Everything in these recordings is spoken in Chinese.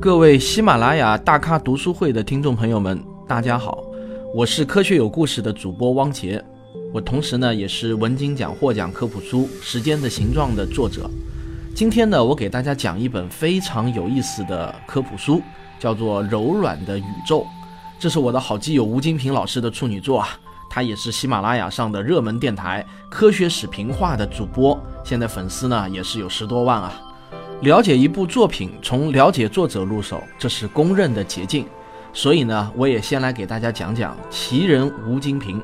各位喜马拉雅大咖读书会的听众朋友们，大家好，我是科学有故事的主播汪杰，我同时呢也是文津奖获奖科普书《时间的形状》的作者。今天呢，我给大家讲一本非常有意思的科普书，叫做《柔软的宇宙》，这是我的好基友吴金平老师的处女作啊，他也是喜马拉雅上的热门电台《科学史评话》的主播，现在粉丝呢也是有十多万啊。了解一部作品，从了解作者入手，这是公认的捷径。所以呢，我也先来给大家讲讲奇人吴金平。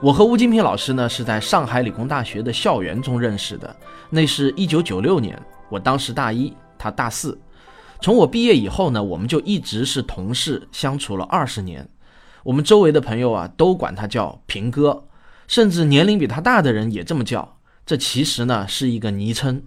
我和吴金平老师呢是在上海理工大学的校园中认识的，那是一九九六年，我当时大一，他大四。从我毕业以后呢，我们就一直是同事，相处了二十年。我们周围的朋友啊，都管他叫平哥，甚至年龄比他大的人也这么叫。这其实呢是一个昵称。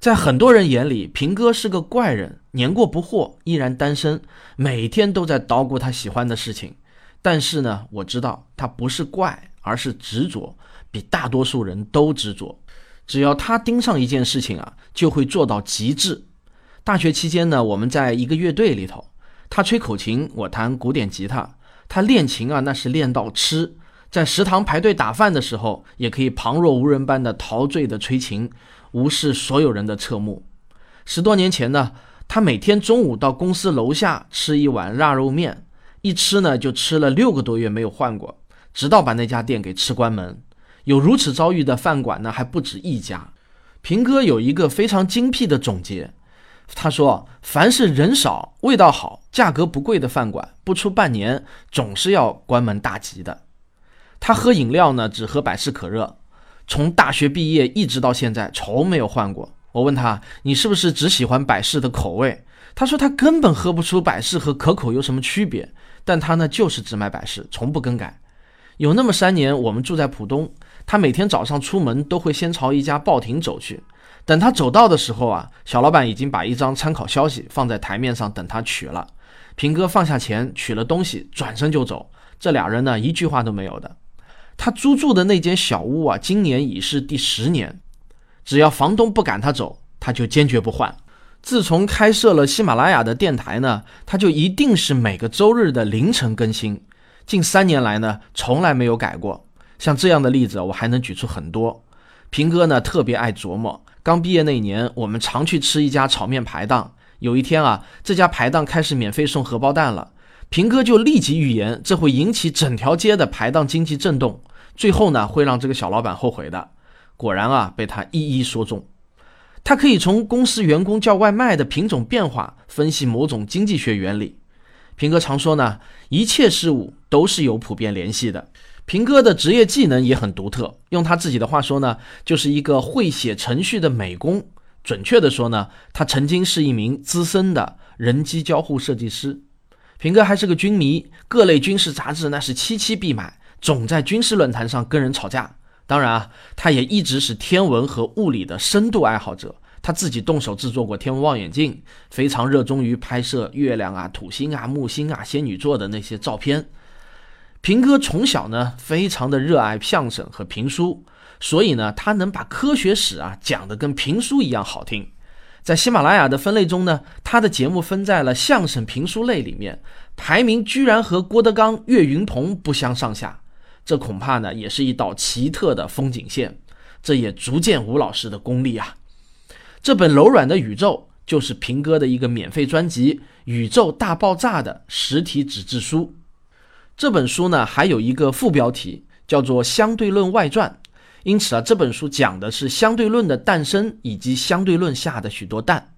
在很多人眼里，平哥是个怪人，年过不惑，依然单身，每天都在捣鼓他喜欢的事情。但是呢，我知道他不是怪，而是执着，比大多数人都执着。只要他盯上一件事情啊，就会做到极致。大学期间呢，我们在一个乐队里头，他吹口琴，我弹古典吉他。他练琴啊，那是练到痴。在食堂排队打饭的时候，也可以旁若无人般的陶醉的吹琴。无视所有人的侧目。十多年前呢，他每天中午到公司楼下吃一碗腊肉面，一吃呢就吃了六个多月没有换过，直到把那家店给吃关门。有如此遭遇的饭馆呢还不止一家。平哥有一个非常精辟的总结，他说：“凡是人少、味道好、价格不贵的饭馆，不出半年总是要关门大吉的。”他喝饮料呢，只喝百事可乐。从大学毕业一直到现在，从没有换过。我问他：“你是不是只喜欢百事的口味？”他说：“他根本喝不出百事和可口有什么区别。”但他呢，就是只买百事，从不更改。有那么三年，我们住在浦东，他每天早上出门都会先朝一家报亭走去。等他走到的时候啊，小老板已经把一张参考消息放在台面上等他取了。平哥放下钱，取了东西，转身就走。这俩人呢，一句话都没有的。他租住的那间小屋啊，今年已是第十年。只要房东不赶他走，他就坚决不换。自从开设了喜马拉雅的电台呢，他就一定是每个周日的凌晨更新。近三年来呢，从来没有改过。像这样的例子，我还能举出很多。平哥呢，特别爱琢磨。刚毕业那年，我们常去吃一家炒面排档。有一天啊，这家排档开始免费送荷包蛋了，平哥就立即预言，这会引起整条街的排档经济震动。最后呢，会让这个小老板后悔的。果然啊，被他一一说中。他可以从公司员工叫外卖的品种变化分析某种经济学原理。平哥常说呢，一切事物都是有普遍联系的。平哥的职业技能也很独特，用他自己的话说呢，就是一个会写程序的美工。准确的说呢，他曾经是一名资深的人机交互设计师。平哥还是个军迷，各类军事杂志那是期期必买。总在军事论坛上跟人吵架。当然啊，他也一直是天文和物理的深度爱好者。他自己动手制作过天文望远镜，非常热衷于拍摄月亮啊、土星啊、木星啊、仙女座的那些照片。平哥从小呢，非常的热爱相声和评书，所以呢，他能把科学史啊讲得跟评书一样好听。在喜马拉雅的分类中呢，他的节目分在了相声评书类里面，排名居然和郭德纲、岳云鹏不相上下。这恐怕呢，也是一道奇特的风景线。这也足见吴老师的功力啊。这本柔软的宇宙就是平哥的一个免费专辑《宇宙大爆炸》的实体纸质书。这本书呢，还有一个副标题叫做《相对论外传》。因此啊，这本书讲的是相对论的诞生以及相对论下的许多蛋。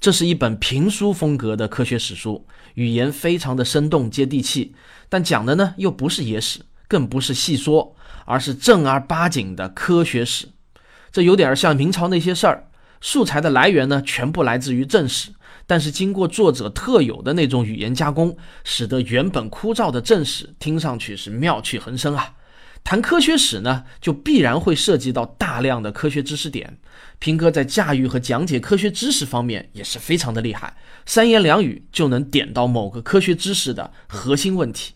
这是一本评书风格的科学史书，语言非常的生动接地气，但讲的呢又不是野史。更不是细说，而是正儿八经的科学史。这有点像明朝那些事儿，素材的来源呢，全部来自于正史，但是经过作者特有的那种语言加工，使得原本枯燥的正史听上去是妙趣横生啊。谈科学史呢，就必然会涉及到大量的科学知识点。平哥在驾驭和讲解科学知识方面也是非常的厉害，三言两语就能点到某个科学知识的核心问题。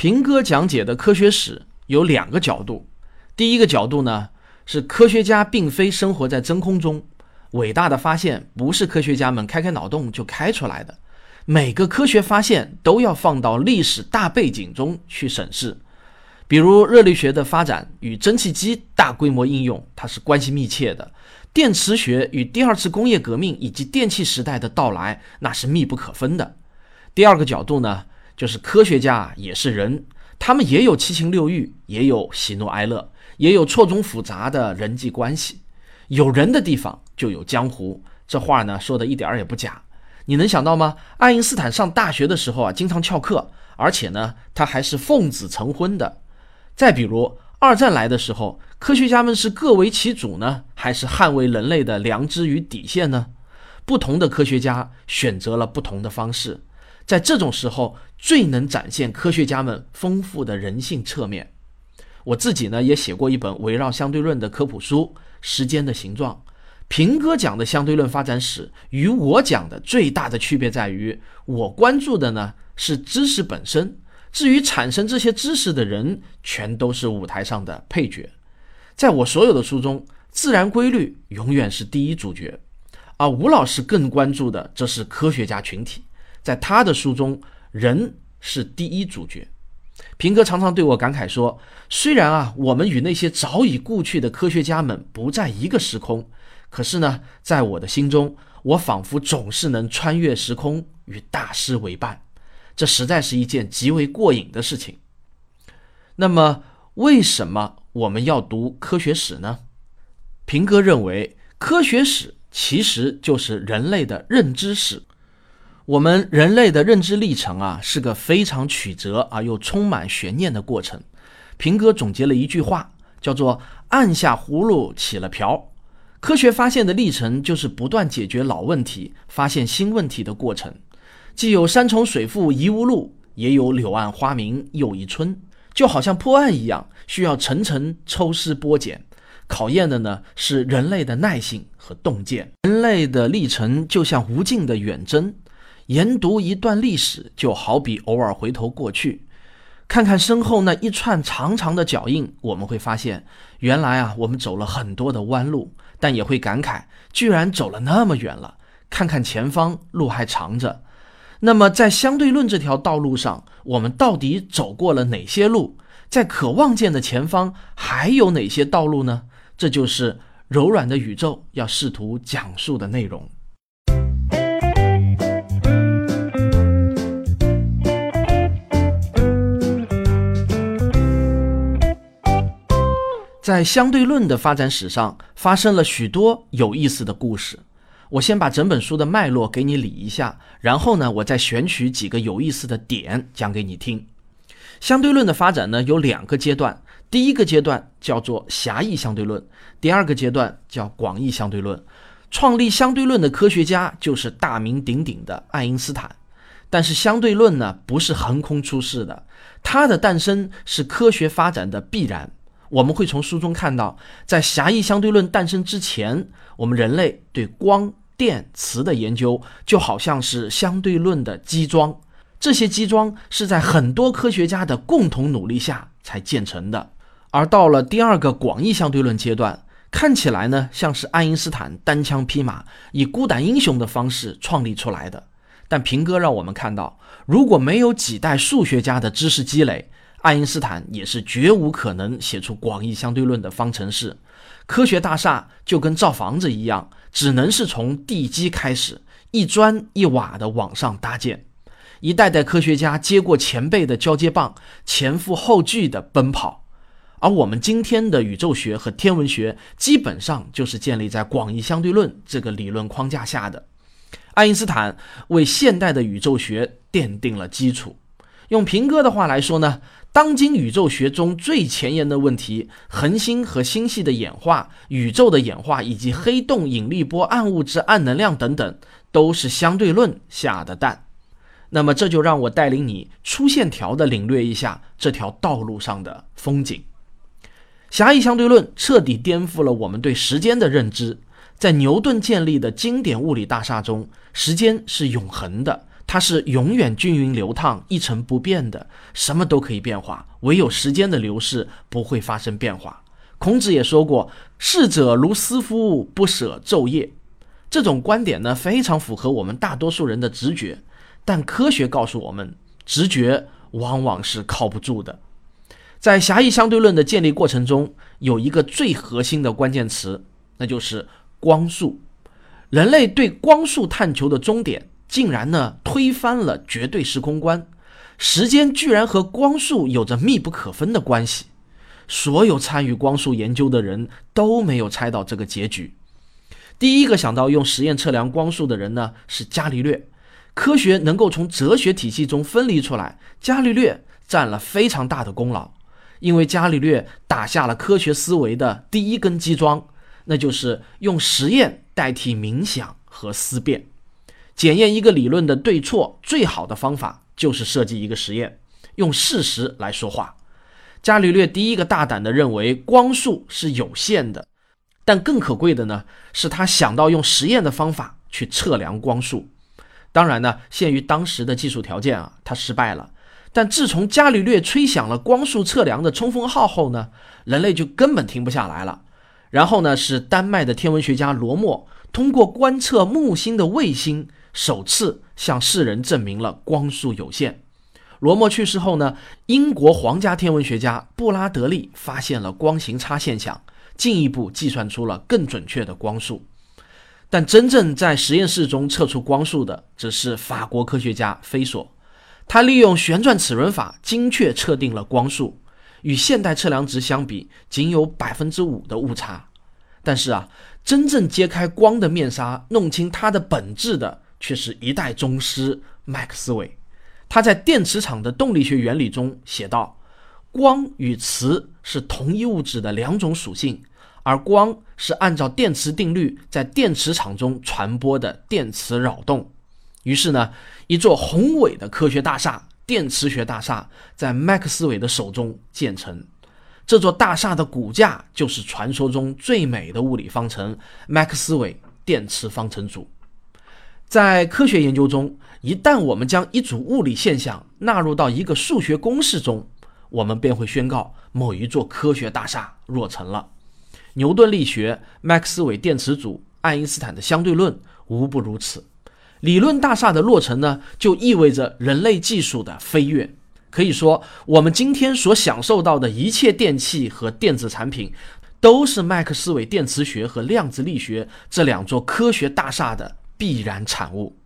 平哥讲解的科学史有两个角度，第一个角度呢是科学家并非生活在真空中，伟大的发现不是科学家们开开脑洞就开出来的，每个科学发现都要放到历史大背景中去审视。比如热力学的发展与蒸汽机大规模应用，它是关系密切的；电磁学与第二次工业革命以及电气时代的到来，那是密不可分的。第二个角度呢，就是科学家也是人，他们也有七情六欲，也有喜怒哀乐，也有错综复杂的人际关系。有人的地方就有江湖，这话呢说的一点儿也不假。你能想到吗？爱因斯坦上大学的时候啊，经常翘课，而且呢，他还是奉子成婚的。再比如，二战来的时候，科学家们是各为其主呢，还是捍卫人类的良知与底线呢？不同的科学家选择了不同的方式，在这种时候，最能展现科学家们丰富的人性侧面。我自己呢，也写过一本围绕相对论的科普书《时间的形状》。平哥讲的相对论发展史与我讲的最大的区别在于，我关注的呢是知识本身。至于产生这些知识的人，全都是舞台上的配角。在我所有的书中，自然规律永远是第一主角，而吴老师更关注的则是科学家群体。在他的书中，人是第一主角。平哥常常对我感慨说：“虽然啊，我们与那些早已故去的科学家们不在一个时空，可是呢，在我的心中，我仿佛总是能穿越时空，与大师为伴。”这实在是一件极为过瘾的事情。那么，为什么我们要读科学史呢？平哥认为，科学史其实就是人类的认知史。我们人类的认知历程啊，是个非常曲折而又充满悬念的过程。平哥总结了一句话，叫做“按下葫芦起了瓢”。科学发现的历程，就是不断解决老问题、发现新问题的过程。既有山重水复疑无路，也有柳暗花明又一村，就好像破案一样，需要层层抽丝剥茧。考验的呢是人类的耐性和洞见。人类的历程就像无尽的远征，研读一段历史，就好比偶尔回头过去，看看身后那一串长长的脚印，我们会发现，原来啊，我们走了很多的弯路，但也会感慨，居然走了那么远了。看看前方，路还长着。那么，在相对论这条道路上，我们到底走过了哪些路？在可望见的前方，还有哪些道路呢？这就是柔软的宇宙要试图讲述的内容。在相对论的发展史上，发生了许多有意思的故事。我先把整本书的脉络给你理一下，然后呢，我再选取几个有意思的点讲给你听。相对论的发展呢有两个阶段，第一个阶段叫做狭义相对论，第二个阶段叫广义相对论。创立相对论的科学家就是大名鼎鼎的爱因斯坦。但是相对论呢不是横空出世的，它的诞生是科学发展的必然。我们会从书中看到，在狭义相对论诞生之前，我们人类对光。电磁的研究就好像是相对论的基桩，这些基桩是在很多科学家的共同努力下才建成的。而到了第二个广义相对论阶段，看起来呢像是爱因斯坦单枪匹马以孤胆英雄的方式创立出来的。但平哥让我们看到，如果没有几代数学家的知识积累，爱因斯坦也是绝无可能写出广义相对论的方程式。科学大厦就跟造房子一样。只能是从地基开始，一砖一瓦的往上搭建。一代代科学家接过前辈的交接棒，前赴后继的奔跑。而我们今天的宇宙学和天文学，基本上就是建立在广义相对论这个理论框架下的。爱因斯坦为现代的宇宙学奠定了基础。用平哥的话来说呢？当今宇宙学中最前沿的问题，恒星和星系的演化、宇宙的演化以及黑洞、引力波、暗物质、暗能量等等，都是相对论下的蛋。那么，这就让我带领你粗线条的领略一下这条道路上的风景。狭义相对论彻底颠覆了我们对时间的认知。在牛顿建立的经典物理大厦中，时间是永恒的。它是永远均匀流淌、一成不变的，什么都可以变化，唯有时间的流逝不会发生变化。孔子也说过：“逝者如斯夫，不舍昼夜。”这种观点呢，非常符合我们大多数人的直觉，但科学告诉我们，直觉往往是靠不住的。在狭义相对论的建立过程中，有一个最核心的关键词，那就是光速。人类对光速探求的终点，竟然呢推翻了绝对时空观，时间居然和光速有着密不可分的关系。所有参与光速研究的人都没有猜到这个结局。第一个想到用实验测量光速的人呢，是伽利略。科学能够从哲学体系中分离出来，伽利略占了非常大的功劳。因为伽利略打下了科学思维的第一根基桩，那就是用实验代替冥想和思辨。检验一个理论的对错，最好的方法就是设计一个实验，用事实来说话。伽利略第一个大胆地认为光速是有限的，但更可贵的呢，是他想到用实验的方法去测量光速。当然呢，限于当时的技术条件啊，他失败了。但自从伽利略吹响了光速测量的冲锋号后呢，人类就根本停不下来了。然后呢，是丹麦的天文学家罗默通过观测木星的卫星，首次向世人证明了光速有限。罗默去世后呢，英国皇家天文学家布拉德利发现了光行差现象，进一步计算出了更准确的光速。但真正在实验室中测出光速的，则是法国科学家菲索。他利用旋转齿轮法精确测定了光速，与现代测量值相比，仅有百分之五的误差。但是啊，真正揭开光的面纱，弄清它的本质的，却是一代宗师麦克斯韦。他在电磁场的动力学原理中写道：“光与磁是同一物质的两种属性，而光是按照电磁定律在电磁场中传播的电磁扰动。”于是呢，一座宏伟的科学大厦——电磁学大厦，在麦克斯韦的手中建成。这座大厦的骨架就是传说中最美的物理方程——麦克斯韦电磁方程组。在科学研究中，一旦我们将一组物理现象纳入到一个数学公式中，我们便会宣告某一座科学大厦落成了。牛顿力学、麦克斯韦电磁组、爱因斯坦的相对论，无不如此。理论大厦的落成呢，就意味着人类技术的飞跃。可以说，我们今天所享受到的一切电器和电子产品，都是麦克斯韦电磁学和量子力学这两座科学大厦的必然产物。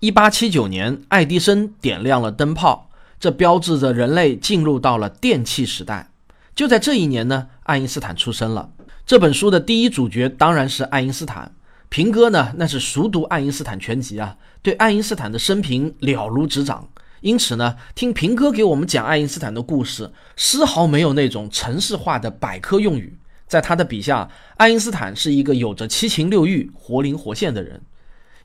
一八七九年，爱迪生点亮了灯泡，这标志着人类进入到了电气时代。就在这一年呢，爱因斯坦出生了。这本书的第一主角当然是爱因斯坦。平哥呢，那是熟读爱因斯坦全集啊，对爱因斯坦的生平了如指掌。因此呢，听平哥给我们讲爱因斯坦的故事，丝毫没有那种程式化的百科用语。在他的笔下，爱因斯坦是一个有着七情六欲、活灵活现的人。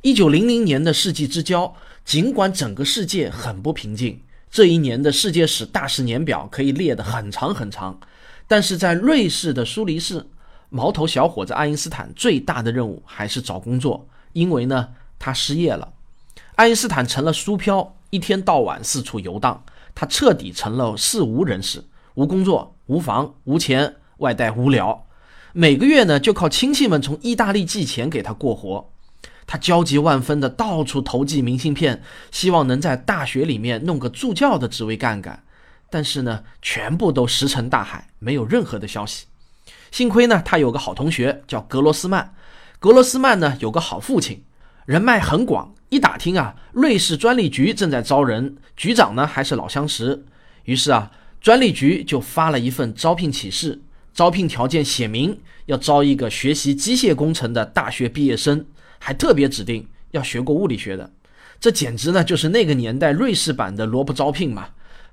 一九零零年的世纪之交，尽管整个世界很不平静，这一年的世界史大事年表可以列得很长很长，但是在瑞士的苏黎世。毛头小伙子爱因斯坦最大的任务还是找工作，因为呢，他失业了。爱因斯坦成了书漂，一天到晚四处游荡，他彻底成了事无人士，无工作，无房，无钱，外带无聊，每个月呢就靠亲戚们从意大利寄钱给他过活。他焦急万分的到处投寄明信片，希望能在大学里面弄个助教的职位干干，但是呢，全部都石沉大海，没有任何的消息。幸亏呢，他有个好同学叫格罗斯曼。格罗斯曼呢有个好父亲，人脉很广。一打听啊，瑞士专利局正在招人，局长呢还是老相识。于是啊，专利局就发了一份招聘启事，招聘条件写明要招一个学习机械工程的大学毕业生，还特别指定要学过物理学的。这简直呢就是那个年代瑞士版的萝卜招聘嘛。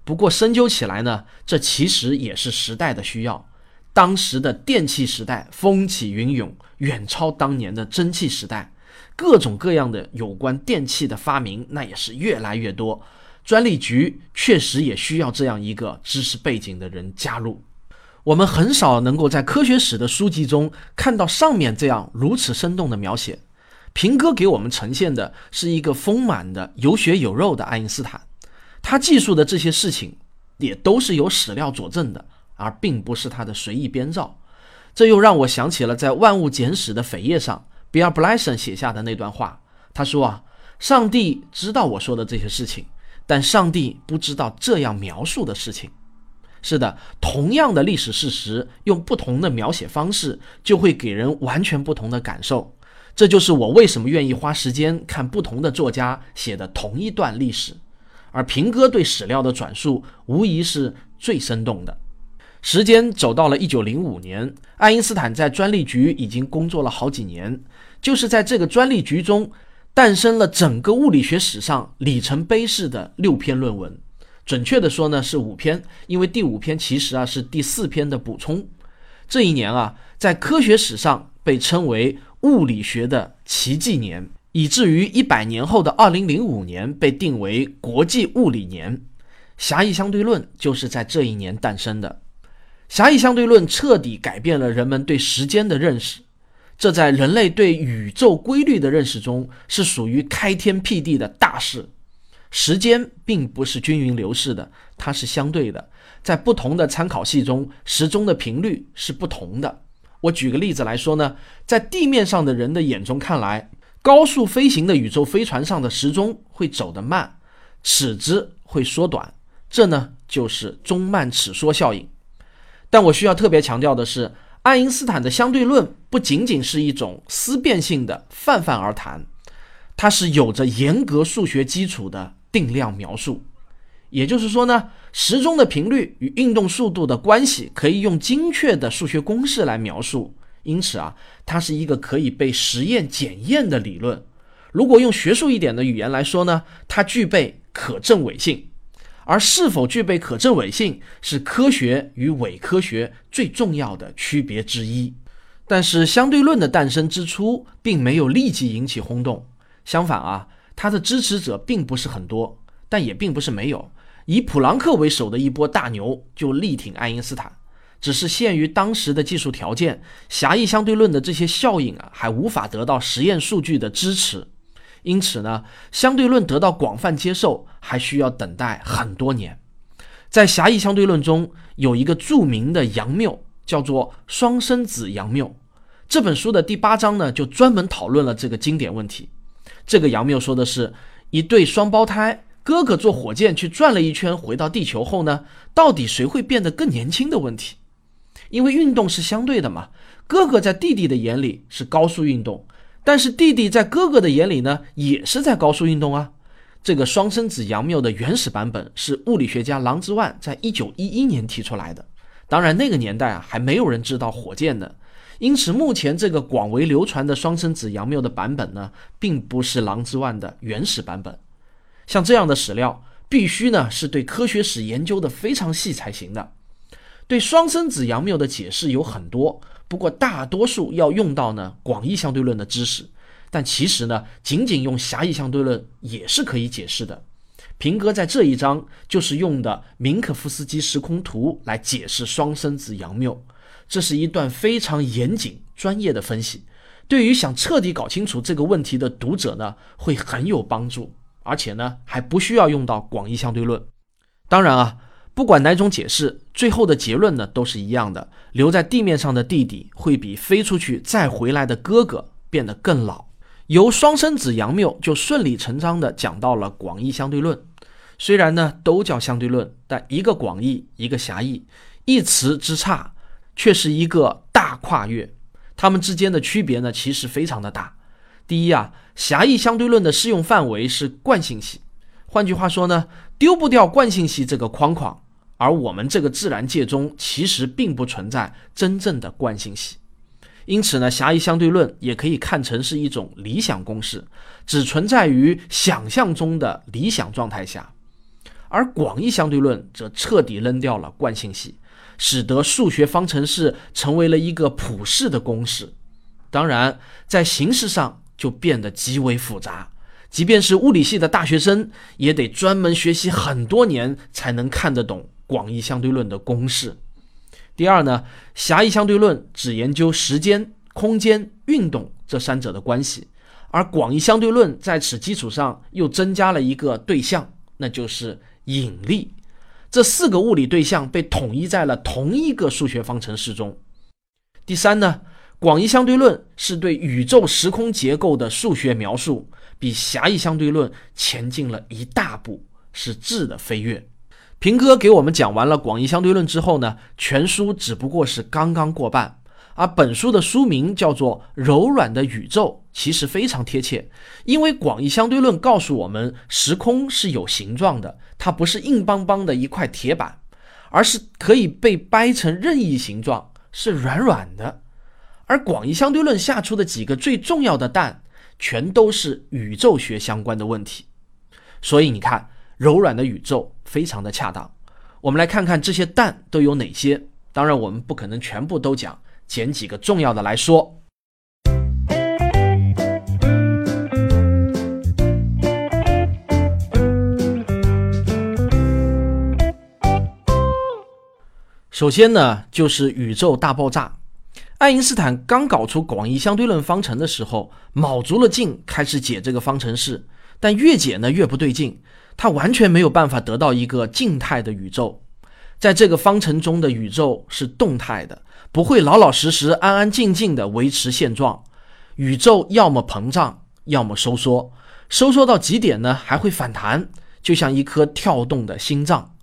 不过深究起来呢，这其实也是时代的需要。当时的电气时代风起云涌，远超当年的蒸汽时代。各种各样的有关电器的发明，那也是越来越多。专利局确实也需要这样一个知识背景的人加入。我们很少能够在科学史的书籍中看到上面这样如此生动的描写。平哥给我们呈现的是一个丰满的、有血有肉的爱因斯坦，他记述的这些事情也都是有史料佐证的。而并不是他的随意编造，这又让我想起了在《万物简史》的扉页上比尔·布莱森写下的那段话。他说啊，上帝知道我说的这些事情，但上帝不知道这样描述的事情。是的，同样的历史事实，用不同的描写方式，就会给人完全不同的感受。这就是我为什么愿意花时间看不同的作家写的同一段历史，而平哥对史料的转述，无疑是最生动的。时间走到了一九零五年，爱因斯坦在专利局已经工作了好几年，就是在这个专利局中，诞生了整个物理学史上里程碑式的六篇论文。准确的说呢，是五篇，因为第五篇其实啊是第四篇的补充。这一年啊，在科学史上被称为物理学的奇迹年，以至于一百年后的二零零五年被定为国际物理年。狭义相对论就是在这一年诞生的。狭义相对论彻底改变了人们对时间的认识，这在人类对宇宙规律的认识中是属于开天辟地的大事。时间并不是均匀流逝的，它是相对的。在不同的参考系中，时钟的频率是不同的。我举个例子来说呢，在地面上的人的眼中看来，高速飞行的宇宙飞船上的时钟会走得慢，尺子会缩短，这呢就是中慢尺缩效应。但我需要特别强调的是，爱因斯坦的相对论不仅仅是一种思辨性的泛泛而谈，它是有着严格数学基础的。定量描述，也就是说呢，时钟的频率与运动速度的关系可以用精确的数学公式来描述。因此啊，它是一个可以被实验检验的理论。如果用学术一点的语言来说呢，它具备可证伪性。而是否具备可证伪性，是科学与伪科学最重要的区别之一。但是，相对论的诞生之初并没有立即引起轰动，相反啊。它的支持者并不是很多，但也并不是没有。以普朗克为首的一波大牛就力挺爱因斯坦，只是限于当时的技术条件，狭义相对论的这些效应啊，还无法得到实验数据的支持。因此呢，相对论得到广泛接受还需要等待很多年。在狭义相对论中有一个著名的杨谬，叫做双生子杨谬。这本书的第八章呢，就专门讨论了这个经典问题。这个杨谬说的是，一对双胞胎，哥哥坐火箭去转了一圈，回到地球后呢，到底谁会变得更年轻的问题？因为运动是相对的嘛，哥哥在弟弟的眼里是高速运动，但是弟弟在哥哥的眼里呢，也是在高速运动啊。这个双生子杨谬的原始版本是物理学家郎之万在一九一一年提出来的，当然那个年代啊，还没有人知道火箭呢。因此，目前这个广为流传的双生子杨谬的版本呢，并不是郎之万的原始版本。像这样的史料，必须呢是对科学史研究的非常细才行的。对双生子杨谬的解释有很多，不过大多数要用到呢广义相对论的知识。但其实呢，仅仅用狭义相对论也是可以解释的。平哥在这一章就是用的明可夫斯基时空图来解释双生子杨谬。这是一段非常严谨、专业的分析，对于想彻底搞清楚这个问题的读者呢，会很有帮助，而且呢，还不需要用到广义相对论。当然啊，不管哪种解释，最后的结论呢都是一样的：留在地面上的弟弟会比飞出去再回来的哥哥变得更老。由双生子杨谬就顺理成章地讲到了广义相对论。虽然呢都叫相对论，但一个广义，一个狭义，一词之差。却是一个大跨越，它们之间的区别呢，其实非常的大。第一啊，狭义相对论的适用范围是惯性系，换句话说呢，丢不掉惯性系这个框框。而我们这个自然界中其实并不存在真正的惯性系，因此呢，狭义相对论也可以看成是一种理想公式，只存在于想象中的理想状态下。而广义相对论则彻底扔掉了惯性系。使得数学方程式成为了一个普世的公式，当然，在形式上就变得极为复杂，即便是物理系的大学生也得专门学习很多年才能看得懂广义相对论的公式。第二呢，狭义相对论只研究时间、空间、运动这三者的关系，而广义相对论在此基础上又增加了一个对象，那就是引力。这四个物理对象被统一在了同一个数学方程式中。第三呢，广义相对论是对宇宙时空结构的数学描述，比狭义相对论前进了一大步，是质的飞跃。平哥给我们讲完了广义相对论之后呢，全书只不过是刚刚过半，而本书的书名叫做《柔软的宇宙》，其实非常贴切，因为广义相对论告诉我们，时空是有形状的，它不是硬邦邦的一块铁板，而是可以被掰成任意形状，是软软的。而广义相对论下出的几个最重要的蛋，全都是宇宙学相关的问题。所以你看，柔软的宇宙非常的恰当。我们来看看这些蛋都有哪些。当然，我们不可能全部都讲，捡几个重要的来说。首先呢，就是宇宙大爆炸。爱因斯坦刚搞出广义相对论方程的时候，卯足了劲开始解这个方程式，但越解呢越不对劲，他完全没有办法得到一个静态的宇宙。在这个方程中的宇宙是动态的，不会老老实实、安安静静的维持现状。宇宙要么膨胀，要么收缩，收缩到极点呢还会反弹，就像一颗跳动的心脏。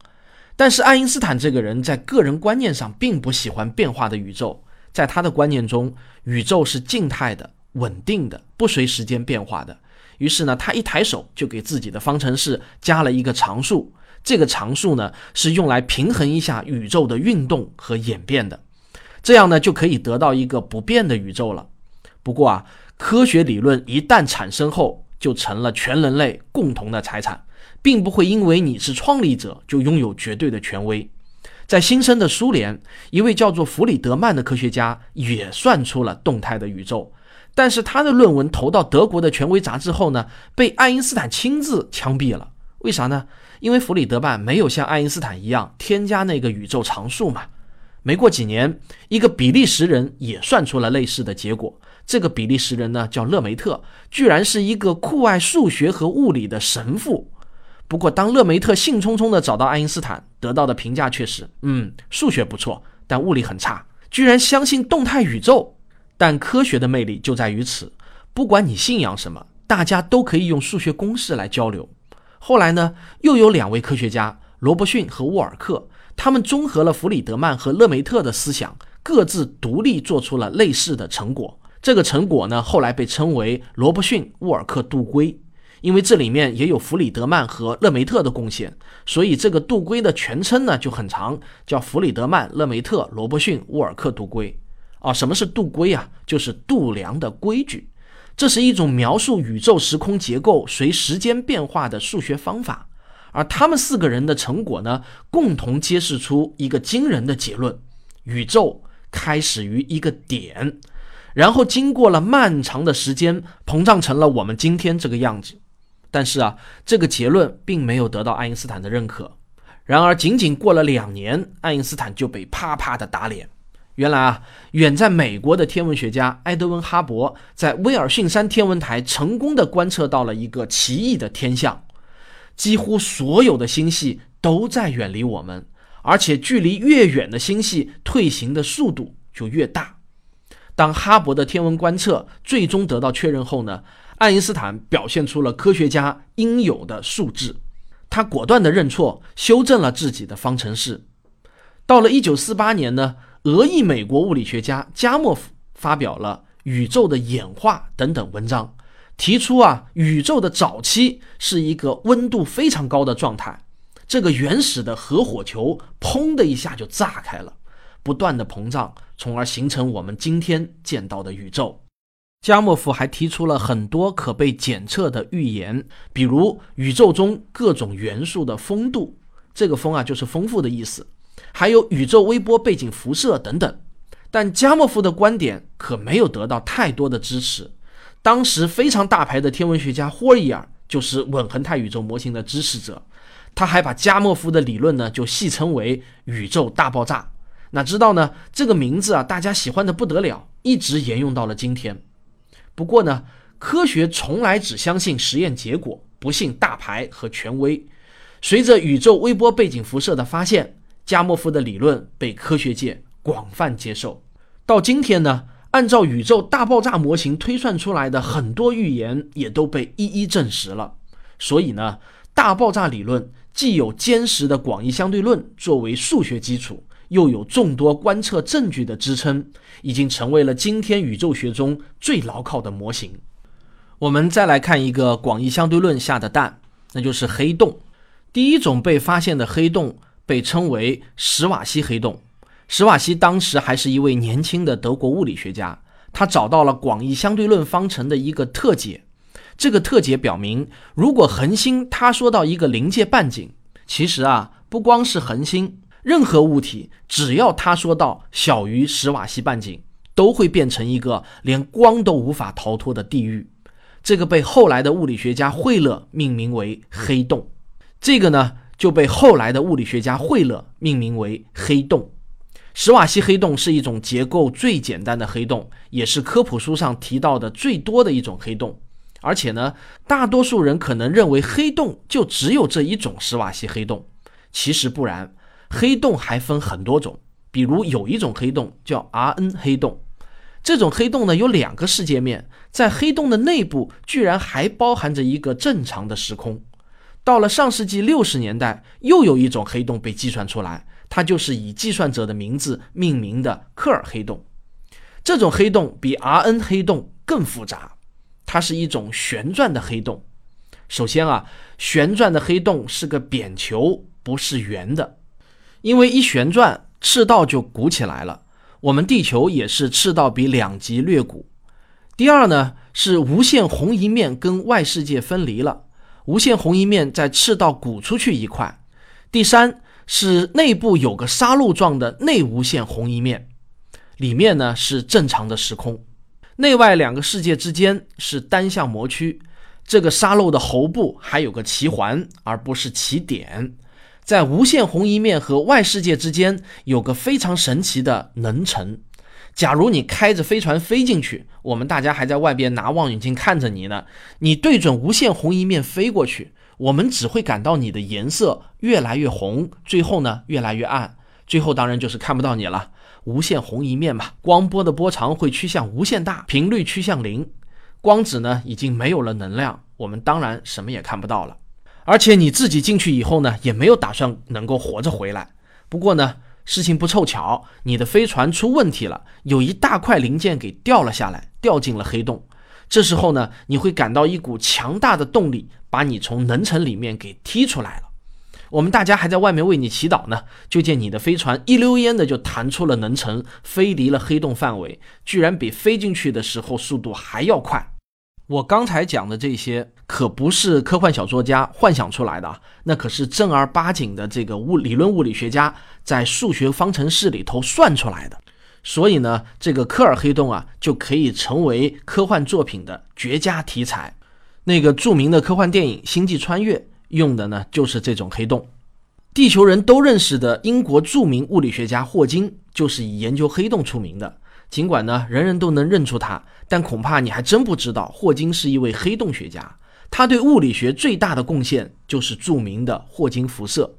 但是爱因斯坦这个人在个人观念上并不喜欢变化的宇宙。在他的观念中，宇宙是静态的、稳定的，不随时间变化的。于是呢，他一抬手就给自己的方程式加了一个常数。这个常数呢，是用来平衡一下宇宙的运动和演变的。这样呢，就可以得到一个不变的宇宙了。不过啊，科学理论一旦产生后，就成了全人类共同的财产，并不会因为你是创立者就拥有绝对的权威。在新生的苏联，一位叫做弗里德曼的科学家也算出了动态的宇宙，但是他的论文投到德国的权威杂志后呢，被爱因斯坦亲自枪毙了。为啥呢？因为弗里德曼没有像爱因斯坦一样添加那个宇宙常数嘛。没过几年，一个比利时人也算出了类似的结果。这个比利时人呢，叫勒梅特，居然是一个酷爱数学和物理的神父。不过，当勒梅特兴冲冲地找到爱因斯坦，得到的评价却是：嗯，数学不错，但物理很差，居然相信动态宇宙。但科学的魅力就在于此，不管你信仰什么，大家都可以用数学公式来交流。后来呢，又有两位科学家，罗伯逊和沃尔克，他们综合了弗里德曼和勒梅特的思想，各自独立做出了类似的成果。这个成果呢，后来被称为罗伯逊沃尔克杜规。因为这里面也有弗里德曼和勒梅特的贡献，所以这个杜规的全称呢就很长，叫弗里德曼、勒梅特、罗伯逊、沃尔克杜规。啊，什么是杜规啊？就是度量的规矩。这是一种描述宇宙时空结构随时间变化的数学方法。而他们四个人的成果呢，共同揭示出一个惊人的结论：宇宙开始于一个点，然后经过了漫长的时间，膨胀成了我们今天这个样子。但是啊，这个结论并没有得到爱因斯坦的认可。然而，仅仅过了两年，爱因斯坦就被啪啪的打脸。原来啊，远在美国的天文学家埃德温·哈勃在威尔逊山天文台成功的观测到了一个奇异的天象：几乎所有的星系都在远离我们，而且距离越远的星系，退行的速度就越大。当哈勃的天文观测最终得到确认后呢？爱因斯坦表现出了科学家应有的素质，他果断地认错，修正了自己的方程式。到了1948年呢，俄裔美国物理学家加莫夫发表了《宇宙的演化》等等文章，提出啊，宇宙的早期是一个温度非常高的状态，这个原始的核火球砰的一下就炸开了，不断的膨胀，从而形成我们今天见到的宇宙。加莫夫还提出了很多可被检测的预言，比如宇宙中各种元素的丰度，这个“丰”啊就是丰富的意思，还有宇宙微波背景辐射等等。但加莫夫的观点可没有得到太多的支持。当时非常大牌的天文学家霍伊尔就是稳恒态宇宙模型的支持者，他还把加莫夫的理论呢就戏称为宇宙大爆炸。哪知道呢，这个名字啊大家喜欢的不得了，一直沿用到了今天。不过呢，科学从来只相信实验结果，不信大牌和权威。随着宇宙微波背景辐射的发现，加莫夫的理论被科学界广泛接受。到今天呢，按照宇宙大爆炸模型推算出来的很多预言也都被一一证实了。所以呢，大爆炸理论既有坚实的广义相对论作为数学基础，又有众多观测证据的支撑，已经成为了今天宇宙学中最牢靠的模型。我们再来看一个广义相对论下的蛋，那就是黑洞。第一种被发现的黑洞被称为史瓦西黑洞。史瓦西当时还是一位年轻的德国物理学家，他找到了广义相对论方程的一个特解。这个特解表明，如果恒星塌缩到一个临界半径，其实啊，不光是恒星，任何物体只要它说到小于史瓦西半径，都会变成一个连光都无法逃脱的地狱。这个被后来的物理学家惠勒命名为黑洞。这个呢，就被后来的物理学家惠勒命名为黑洞。史瓦西黑洞是一种结构最简单的黑洞，也是科普书上提到的最多的一种黑洞。而且呢，大多数人可能认为黑洞就只有这一种史瓦西黑洞，其实不然，黑洞还分很多种。比如有一种黑洞叫 RN 黑洞，这种黑洞呢有两个世界面，在黑洞的内部居然还包含着一个正常的时空。到了上世纪六十年代，又有一种黑洞被计算出来。它就是以计算者的名字命名的克尔黑洞。这种黑洞比 RN 黑洞更复杂，它是一种旋转的黑洞。首先啊，旋转的黑洞是个扁球，不是圆的，因为一旋转赤道就鼓起来了。我们地球也是赤道比两极略鼓。第二呢，是无限红移面跟外世界分离了，无限红移面在赤道鼓出去一块。第三。是内部有个沙漏状的内无限红移面，里面呢是正常的时空，内外两个世界之间是单向模区。这个沙漏的喉部还有个奇环，而不是奇点。在无限红移面和外世界之间有个非常神奇的能层。假如你开着飞船飞进去，我们大家还在外边拿望远镜看着你呢，你对准无限红移面飞过去。我们只会感到你的颜色越来越红，最后呢越来越暗，最后当然就是看不到你了。无限红一面嘛，光波的波长会趋向无限大，频率趋向零，光子呢已经没有了能量，我们当然什么也看不到了。而且你自己进去以后呢，也没有打算能够活着回来。不过呢，事情不凑巧，你的飞船出问题了，有一大块零件给掉了下来，掉进了黑洞。这时候呢，你会感到一股强大的动力把你从能层里面给踢出来了。我们大家还在外面为你祈祷呢，就见你的飞船一溜烟的就弹出了能层，飞离了黑洞范围，居然比飞进去的时候速度还要快。我刚才讲的这些可不是科幻小说家幻想出来的，那可是正儿八经的这个物理论物理学家在数学方程式里头算出来的。所以呢，这个科尔黑洞啊，就可以成为科幻作品的绝佳题材。那个著名的科幻电影《星际穿越》用的呢，就是这种黑洞。地球人都认识的英国著名物理学家霍金，就是以研究黑洞出名的。尽管呢，人人都能认出他，但恐怕你还真不知道，霍金是一位黑洞学家。他对物理学最大的贡献就是著名的霍金辐射。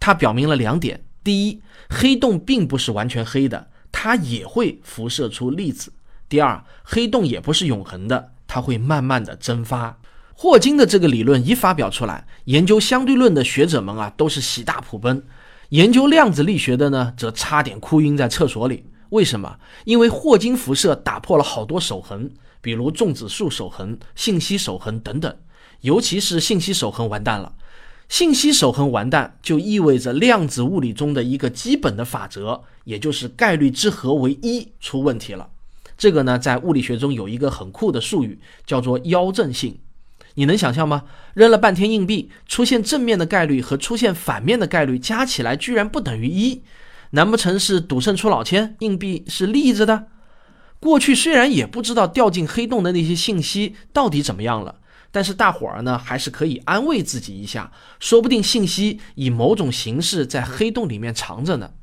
他表明了两点：第一，黑洞并不是完全黑的。它也会辐射出粒子。第二，黑洞也不是永恒的，它会慢慢的蒸发。霍金的这个理论一发表出来，研究相对论的学者们啊都是喜大普奔，研究量子力学的呢则差点哭晕在厕所里。为什么？因为霍金辐射打破了好多守恒，比如重指数守恒、信息守恒等等。尤其是信息守恒完蛋了。信息守恒完蛋，就意味着量子物理中的一个基本的法则，也就是概率之和为一出问题了。这个呢，在物理学中有一个很酷的术语，叫做妖正性。你能想象吗？扔了半天硬币，出现正面的概率和出现反面的概率加起来居然不等于一？难不成是赌圣出老千，硬币是立着的？过去虽然也不知道掉进黑洞的那些信息到底怎么样了。但是大伙儿呢，还是可以安慰自己一下，说不定信息以某种形式在黑洞里面藏着呢。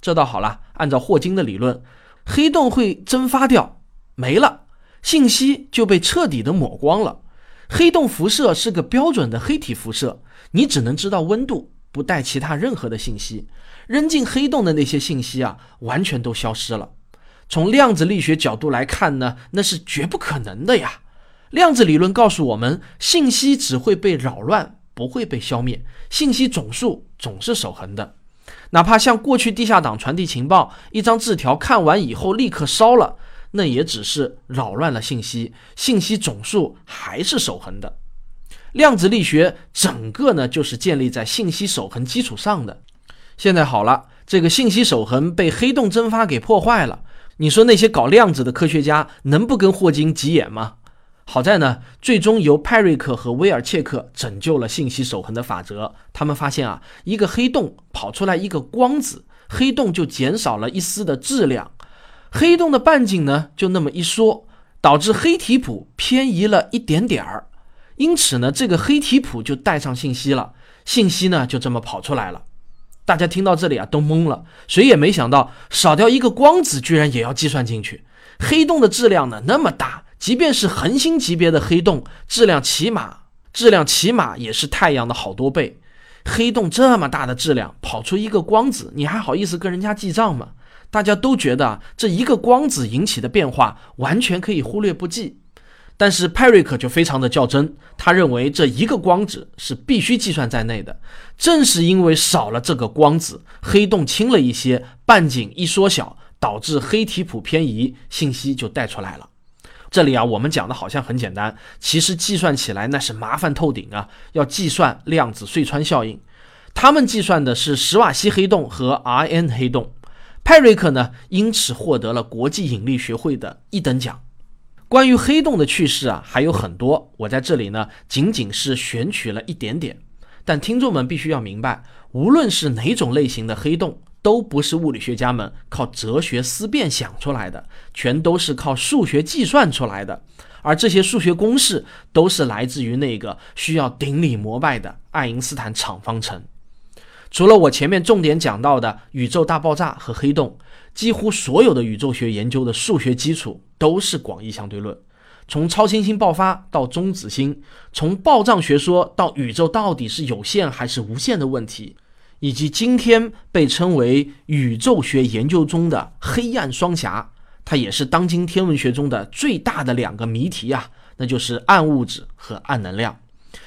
这倒好了，按照霍金的理论，黑洞会蒸发掉，没了，信息就被彻底的抹光了。黑洞辐射是个标准的黑体辐射，你只能知道温度，不带其他任何的信息。扔进黑洞的那些信息啊，完全都消失了。从量子力学角度来看呢，那是绝不可能的呀。量子理论告诉我们，信息只会被扰乱，不会被消灭。信息总数总是守恒的，哪怕像过去地下党传递情报，一张字条看完以后立刻烧了，那也只是扰乱了信息，信息总数还是守恒的。量子力学整个呢，就是建立在信息守恒基础上的。现在好了，这个信息守恒被黑洞蒸发给破坏了。你说那些搞量子的科学家能不跟霍金急眼吗？好在呢，最终由派瑞克和威尔切克拯救了信息守恒的法则。他们发现啊，一个黑洞跑出来一个光子，黑洞就减少了一丝的质量，黑洞的半径呢就那么一缩，导致黑体谱偏移了一点点儿。因此呢，这个黑体谱就带上信息了，信息呢就这么跑出来了。大家听到这里啊，都懵了，谁也没想到少掉一个光子居然也要计算进去。黑洞的质量呢那么大。即便是恒星级别的黑洞，质量起码质量起码也是太阳的好多倍。黑洞这么大的质量，跑出一个光子，你还好意思跟人家记账吗？大家都觉得这一个光子引起的变化完全可以忽略不计。但是派瑞克就非常的较真，他认为这一个光子是必须计算在内的。正是因为少了这个光子，黑洞轻了一些，半径一缩小，导致黑体谱偏移，信息就带出来了。这里啊，我们讲的好像很简单，其实计算起来那是麻烦透顶啊！要计算量子隧穿效应，他们计算的是史瓦西黑洞和 RN 黑洞。派瑞克呢，因此获得了国际引力学会的一等奖。关于黑洞的趣事啊，还有很多，我在这里呢，仅仅是选取了一点点。但听众们必须要明白，无论是哪种类型的黑洞。都不是物理学家们靠哲学思辨想出来的，全都是靠数学计算出来的。而这些数学公式都是来自于那个需要顶礼膜拜的爱因斯坦场方程。除了我前面重点讲到的宇宙大爆炸和黑洞，几乎所有的宇宙学研究的数学基础都是广义相对论。从超新星爆发到中子星，从暴胀学说到宇宙到底是有限还是无限的问题。以及今天被称为宇宙学研究中的黑暗双侠，它也是当今天文学中的最大的两个谜题啊，那就是暗物质和暗能量。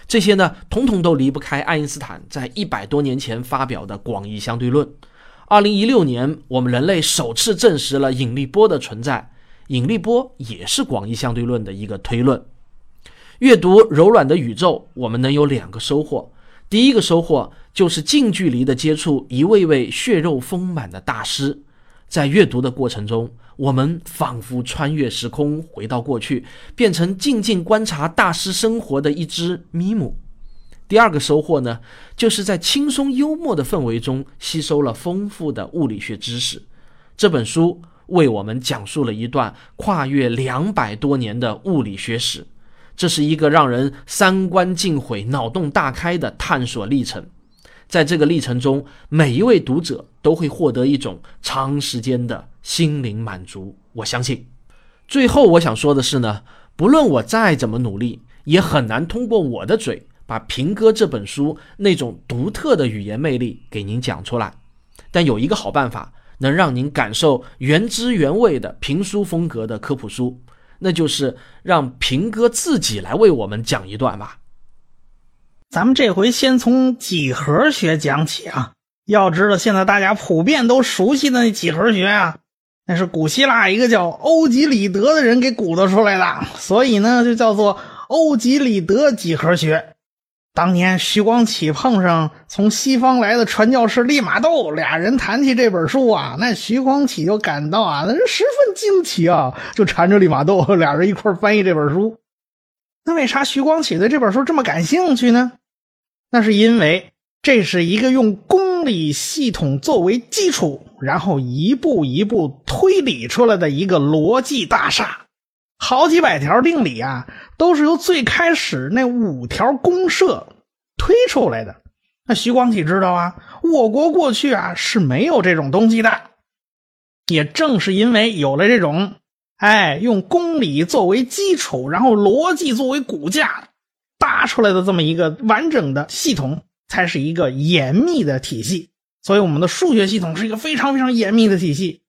这些呢，统统都离不开爱因斯坦在一百多年前发表的广义相对论。二零一六年，我们人类首次证实了引力波的存在，引力波也是广义相对论的一个推论。阅读《柔软的宇宙》，我们能有两个收获。第一个收获就是近距离的接触一位位血肉丰满的大师，在阅读的过程中，我们仿佛穿越时空，回到过去，变成静静观察大师生活的一只咪姆。第二个收获呢，就是在轻松幽默的氛围中吸收了丰富的物理学知识。这本书为我们讲述了一段跨越两百多年的物理学史。这是一个让人三观尽毁、脑洞大开的探索历程，在这个历程中，每一位读者都会获得一种长时间的心灵满足。我相信，最后我想说的是呢，不论我再怎么努力，也很难通过我的嘴把《平哥》这本书那种独特的语言魅力给您讲出来。但有一个好办法，能让您感受原汁原味的评书风格的科普书。那就是让平哥自己来为我们讲一段吧。咱们这回先从几何学讲起啊。要知道，现在大家普遍都熟悉的那几何学啊，那是古希腊一个叫欧几里得的人给鼓捣出来的，所以呢，就叫做欧几里得几何学。当年徐光启碰上从西方来的传教士利玛窦，俩人谈起这本书啊，那徐光启就感到啊，那是十分惊奇啊，就缠着利玛窦，俩人一块翻译这本书。那为啥徐光启对这本书这么感兴趣呢？那是因为这是一个用公理系统作为基础，然后一步一步推理出来的一个逻辑大厦。好几百条定理啊，都是由最开始那五条公设推出来的。那徐光启知道啊，我国过去啊是没有这种东西的。也正是因为有了这种，哎，用公理作为基础，然后逻辑作为骨架搭出来的这么一个完整的系统，才是一个严密的体系。所以，我们的数学系统是一个非常非常严密的体系。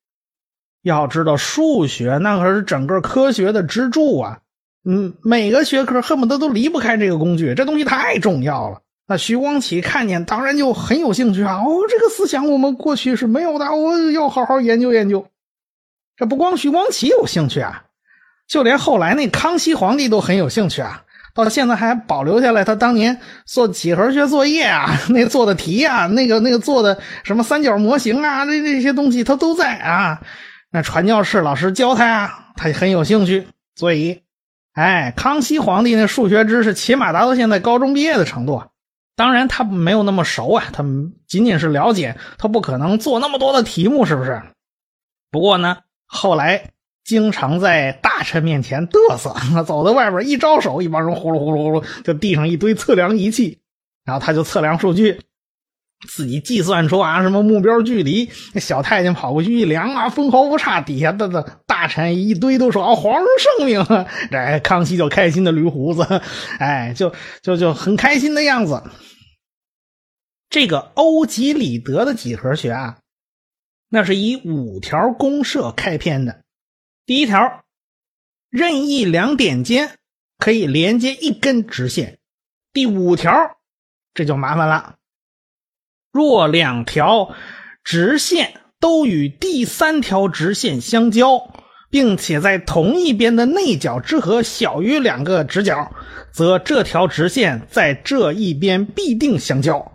要知道，数学那可是整个科学的支柱啊！嗯，每个学科恨不得都离不开这个工具，这东西太重要了。那徐光启看见，当然就很有兴趣啊！哦，这个思想我们过去是没有的，我要好好研究研究。这不光徐光启有兴趣啊，就连后来那康熙皇帝都很有兴趣啊。到现在还保留下来他当年做几何学作业啊，那做的题啊，那个那个做的什么三角模型啊，这这些东西他都在啊。那传教士老师教他啊，他也很有兴趣。所以，哎，康熙皇帝那数学知识起码达到现在高中毕业的程度啊。当然他没有那么熟啊，他仅仅是了解，他不可能做那么多的题目，是不是？不过呢，后来。经常在大臣面前嘚瑟，走到外边一招手，一帮人呼噜呼噜呼噜，就地上一堆测量仪器，然后他就测量数据，自己计算出啊什么目标距离，那小太监跑过去一量啊，分毫不差。底下的的大臣一堆都说啊，皇上圣命。这康熙就开心的捋胡子，哎，就就就很开心的样子。这个欧几里得的几何学啊，那是以五条公设开篇的。第一条，任意两点间可以连接一根直线。第五条，这就麻烦了。若两条直线都与第三条直线相交，并且在同一边的内角之和小于两个直角，则这条直线在这一边必定相交。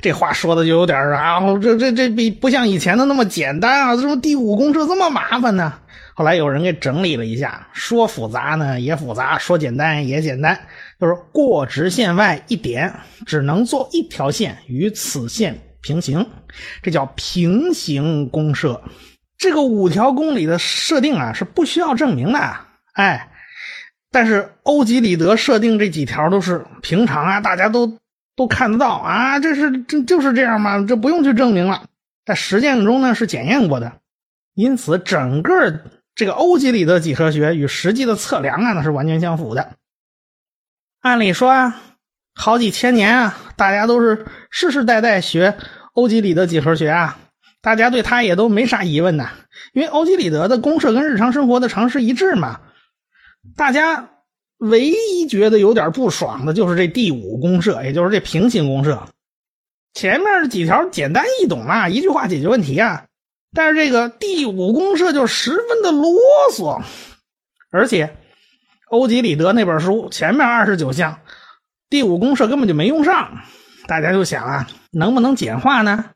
这话说的就有点啊，这这这比不像以前的那么简单啊！怎么第五公设这么麻烦呢？后来有人给整理了一下，说复杂呢也复杂，说简单也简单，就是过直线外一点，只能做一条线与此线平行，这叫平行公设。这个五条公理的设定啊是不需要证明的，哎，但是欧几里得设定这几条都是平常啊，大家都都看得到啊，这是这就是这样嘛，这不用去证明了，在实践中呢是检验过的，因此整个。这个欧几里得几何学与实际的测量啊，那是完全相符的。按理说啊，好几千年啊，大家都是世世代代学欧几里得几何学啊，大家对他也都没啥疑问呐。因为欧几里得的公式跟日常生活的常识一致嘛。大家唯一觉得有点不爽的就是这第五公设，也就是这平行公设。前面几条简单易懂啊，一句话解决问题啊。但是这个第五公社就十分的啰嗦，而且欧几里得那本书前面二十九项，第五公社根本就没用上。大家就想啊，能不能简化呢？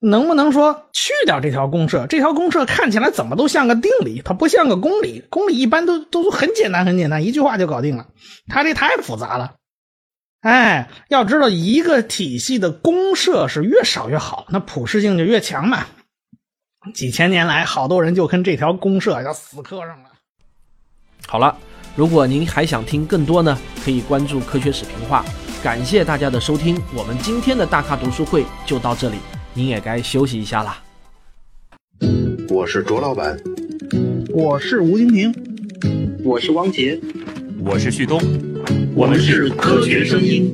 能不能说去掉这条公社？这条公社看起来怎么都像个定理，它不像个公理。公理一般都都很简单，很简单，一句话就搞定了。它这太复杂了。哎，要知道一个体系的公社是越少越好，那普适性就越强嘛。几千年来，好多人就跟这条公社要死磕上了。好了，如果您还想听更多呢，可以关注科学史评话。感谢大家的收听，我们今天的大咖读书会就到这里，您也该休息一下啦。我是卓老板，我是吴京平，我是汪杰，我是旭东，我们是科学声音。